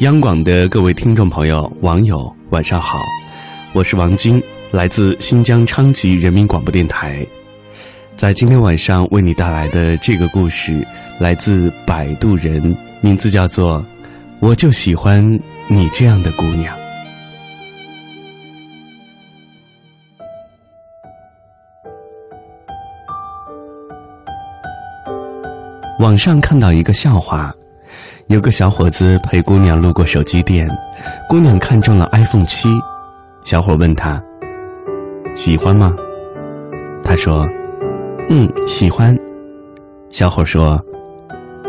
央广的各位听众朋友、网友，晚上好，我是王晶，来自新疆昌吉人民广播电台。在今天晚上为你带来的这个故事，来自摆渡人，名字叫做《我就喜欢你这样的姑娘》。网上看到一个笑话。有个小伙子陪姑娘路过手机店，姑娘看中了 iPhone 七，小伙问他：“喜欢吗？”他说：“嗯，喜欢。”小伙说：“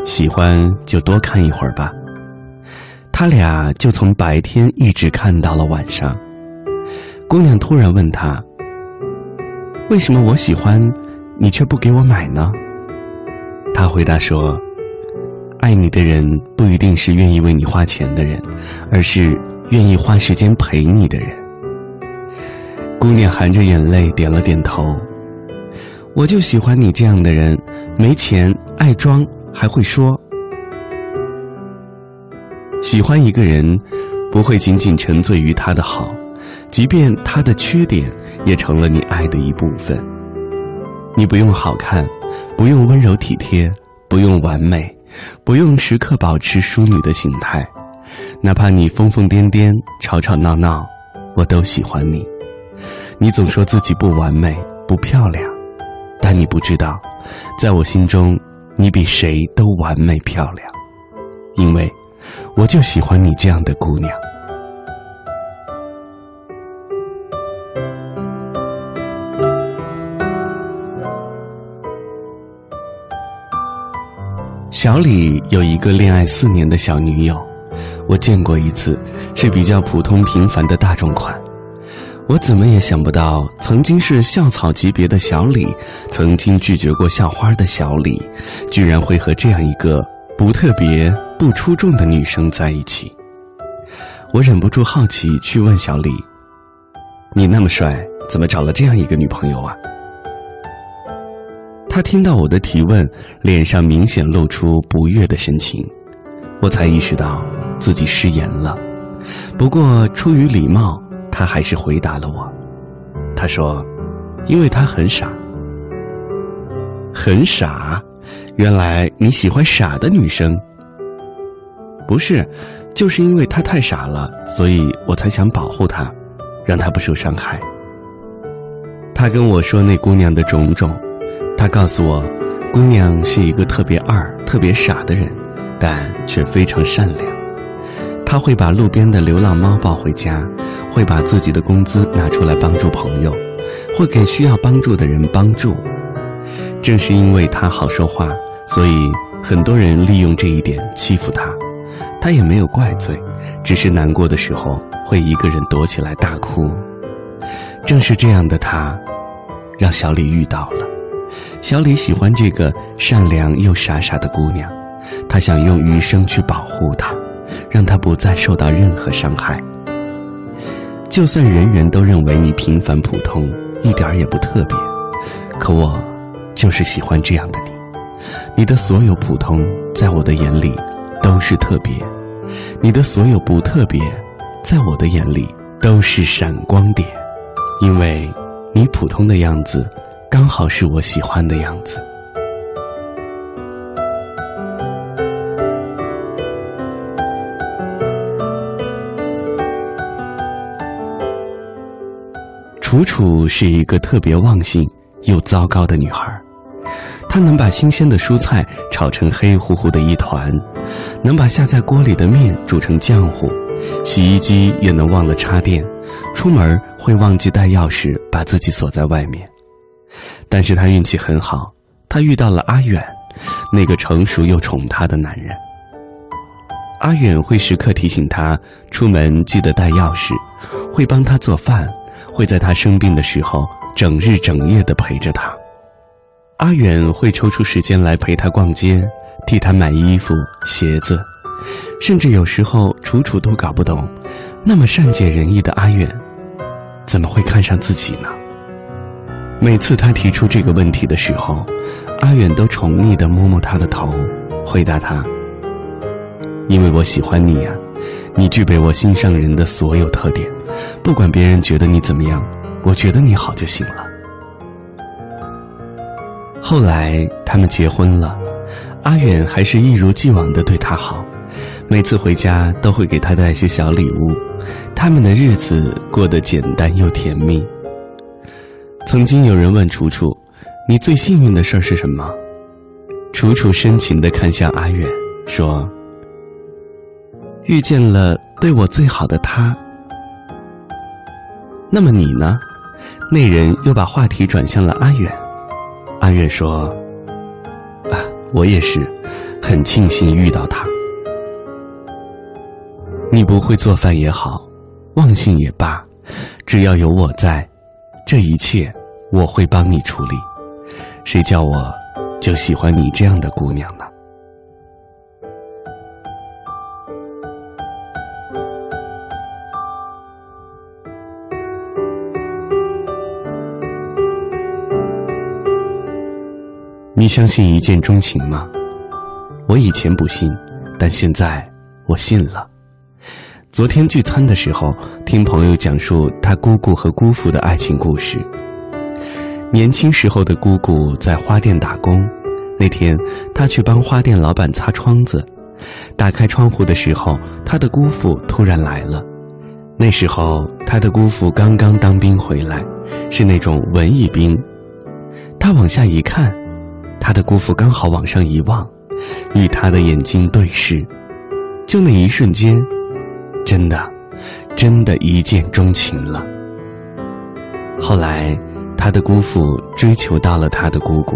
喜欢就多看一会儿吧。”他俩就从白天一直看到了晚上。姑娘突然问他：“为什么我喜欢，你却不给我买呢？”他回答说。爱你的人不一定是愿意为你花钱的人，而是愿意花时间陪你的人。姑娘含着眼泪点了点头。我就喜欢你这样的人，没钱爱装还会说。喜欢一个人，不会仅仅沉醉于他的好，即便他的缺点也成了你爱的一部分。你不用好看，不用温柔体贴，不用完美。不用时刻保持淑女的形态，哪怕你疯疯癫癫、吵吵闹闹，我都喜欢你。你总说自己不完美、不漂亮，但你不知道，在我心中，你比谁都完美漂亮。因为，我就喜欢你这样的姑娘。小李有一个恋爱四年的小女友，我见过一次，是比较普通平凡的大众款。我怎么也想不到，曾经是校草级别的小李，曾经拒绝过校花的小李，居然会和这样一个不特别、不出众的女生在一起。我忍不住好奇去问小李：“你那么帅，怎么找了这样一个女朋友啊？”他听到我的提问，脸上明显露出不悦的神情，我才意识到自己失言了。不过出于礼貌，他还是回答了我。他说：“因为他很傻，很傻。原来你喜欢傻的女生？不是，就是因为他太傻了，所以我才想保护他，让他不受伤害。”他跟我说那姑娘的种种。他告诉我，姑娘是一个特别二、特别傻的人，但却非常善良。他会把路边的流浪猫抱回家，会把自己的工资拿出来帮助朋友，会给需要帮助的人帮助。正是因为他好说话，所以很多人利用这一点欺负他。他也没有怪罪，只是难过的时候会一个人躲起来大哭。正是这样的他，让小李遇到了。小李喜欢这个善良又傻傻的姑娘，他想用余生去保护她，让她不再受到任何伤害。就算人人都认为你平凡普通，一点儿也不特别，可我就是喜欢这样的你。你的所有普通，在我的眼里都是特别；你的所有不特别，在我的眼里都是闪光点。因为你普通的样子。刚好是我喜欢的样子。楚楚是一个特别忘性又糟糕的女孩，她能把新鲜的蔬菜炒成黑乎乎的一团，能把下在锅里的面煮成浆糊，洗衣机也能忘了插电，出门会忘记带钥匙，把自己锁在外面。但是他运气很好，他遇到了阿远，那个成熟又宠他的男人。阿远会时刻提醒他出门记得带钥匙，会帮他做饭，会在他生病的时候整日整夜的陪着他。阿远会抽出时间来陪他逛街，替他买衣服、鞋子，甚至有时候楚楚都搞不懂，那么善解人意的阿远，怎么会看上自己呢？每次他提出这个问题的时候，阿远都宠溺的摸摸他的头，回答他：“因为我喜欢你呀，你具备我心上人的所有特点，不管别人觉得你怎么样，我觉得你好就行了。”后来他们结婚了，阿远还是一如既往的对他好，每次回家都会给他带些小礼物，他们的日子过得简单又甜蜜。曾经有人问楚楚：“你最幸运的事儿是什么？”楚楚深情的看向阿远，说：“遇见了对我最好的他。”那么你呢？那人又把话题转向了阿远。阿远说：“啊，我也是，很庆幸遇到他。你不会做饭也好，忘性也罢，只要有我在，这一切我会帮你处理。谁叫我就喜欢你这样的姑娘呢？”你相信一见钟情吗？我以前不信，但现在我信了。昨天聚餐的时候，听朋友讲述他姑姑和姑父的爱情故事。年轻时候的姑姑在花店打工，那天她去帮花店老板擦窗子，打开窗户的时候，他的姑父突然来了。那时候他的姑父刚刚当兵回来，是那种文艺兵。他往下一看。他的姑父刚好往上一望，与他的眼睛对视，就那一瞬间，真的，真的一见钟情了。后来，他的姑父追求到了他的姑姑，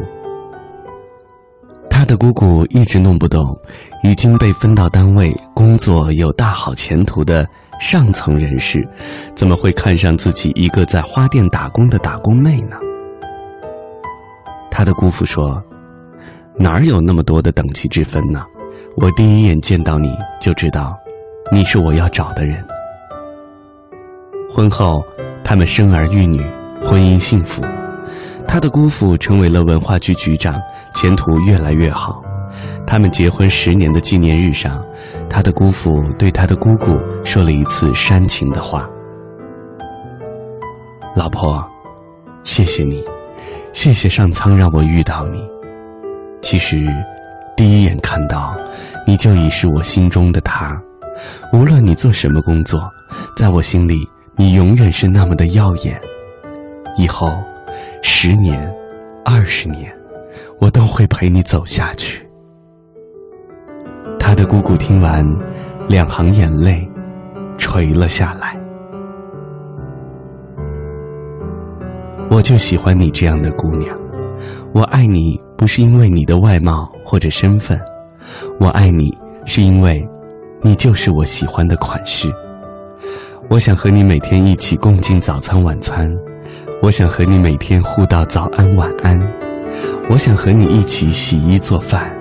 他的姑姑一直弄不懂，已经被分到单位工作有大好前途的上层人士，怎么会看上自己一个在花店打工的打工妹呢？他的姑父说。哪儿有那么多的等级之分呢？我第一眼见到你就知道，你是我要找的人。婚后，他们生儿育女，婚姻幸福。他的姑父成为了文化局局长，前途越来越好。他们结婚十年的纪念日上，他的姑父对他的姑姑说了一次煽情的话：“老婆，谢谢你，谢谢上苍让我遇到你。”其实，第一眼看到，你就已是我心中的他。无论你做什么工作，在我心里，你永远是那么的耀眼。以后，十年、二十年，我都会陪你走下去。他的姑姑听完，两行眼泪垂了下来。我就喜欢你这样的姑娘。我爱你不是因为你的外貌或者身份，我爱你是因为，你就是我喜欢的款式。我想和你每天一起共进早餐晚餐，我想和你每天互道早安晚安，我想和你一起洗衣做饭，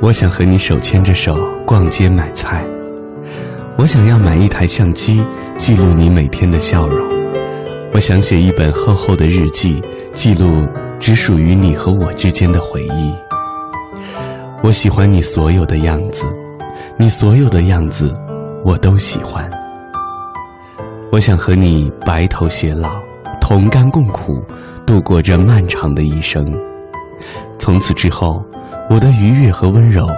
我想和你手牵着手逛街买菜，我想要买一台相机记录你每天的笑容，我想写一本厚厚的日记记录。只属于你和我之间的回忆。我喜欢你所有的样子，你所有的样子，我都喜欢。我想和你白头偕老，同甘共苦，度过这漫长的一生。从此之后，我的愉悦和温柔，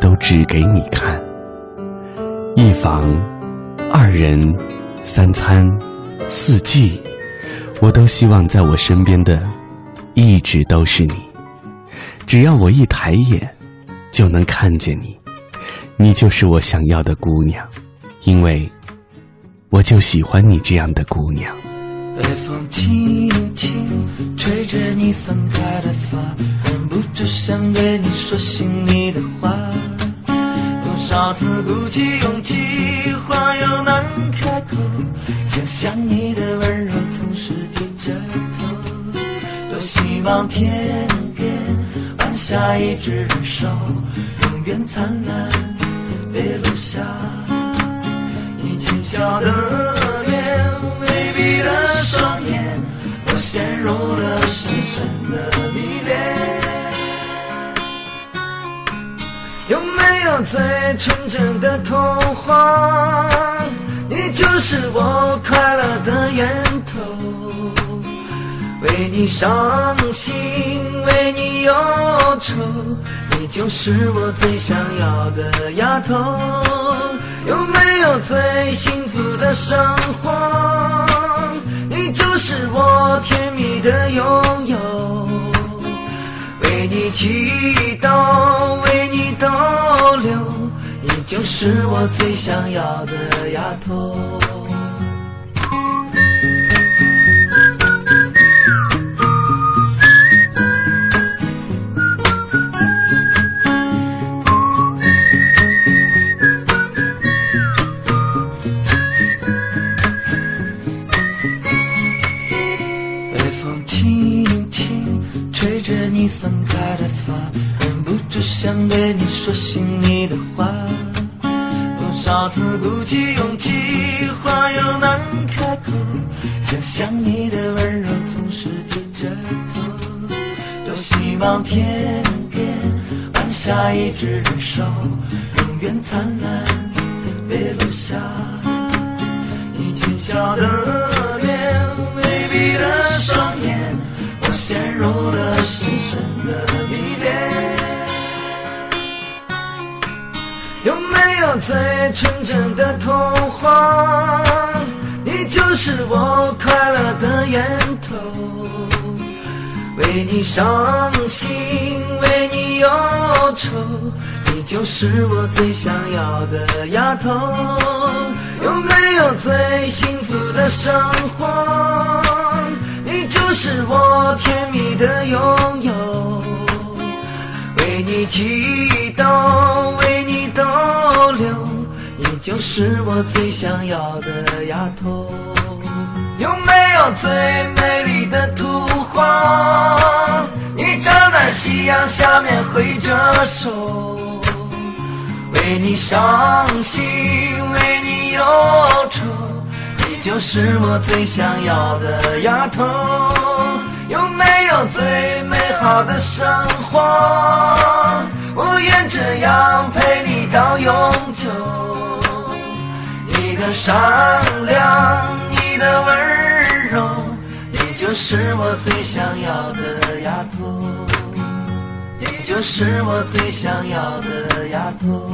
都只给你看。一房，二人，三餐，四季，我都希望在我身边的。一直都是你，只要我一抬眼，就能看见你，你就是我想要的姑娘，因为我就喜欢你这样的姑娘。微风轻轻吹着你散开的发，忍不住想对你说心里的话。多少次鼓起勇气，话又难开口，想想你的温柔总是低着头。多希望天边晚霞一只手，永远灿烂，别落下。你浅笑的纯真的童话，你就是我快乐的源头。为你伤心，为你忧愁，你就是我最想要的丫头。有没有最幸福的生活？你就是我甜蜜的拥有。为你祈祷，为你逗留，就是我最想要的丫头。次鼓起勇气，话又难开口，想想你的温柔总是低着头。多希望天边晚霞一只人手，永远灿烂，别落下。你轻笑的脸，微闭的双眼，我陷入了深深没有最纯真的童话？你就是我快乐的源头。为你伤心，为你忧愁，你就是我最想要的丫头。有没有最幸福的生活？你就是我甜蜜的拥有。为你祈祷，就是我最想要的丫头。有没有最美丽的图画？你站在夕阳下面挥着手，为你伤心，为你忧愁，你就是我最想要的丫头。有没有最美好的生活？我愿这样陪你到永久。你的善良，你的温柔，你就是我最想要的丫头。你就是我最想要的丫头。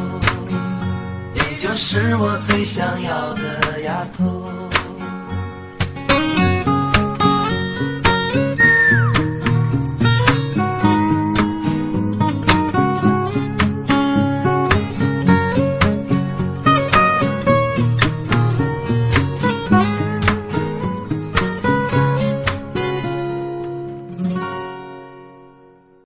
你就是我最想要的丫头。